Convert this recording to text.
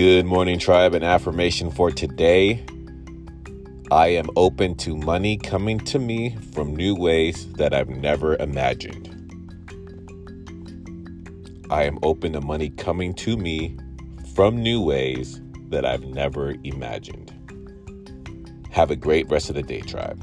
Good morning, tribe, and affirmation for today. I am open to money coming to me from new ways that I've never imagined. I am open to money coming to me from new ways that I've never imagined. Have a great rest of the day, tribe.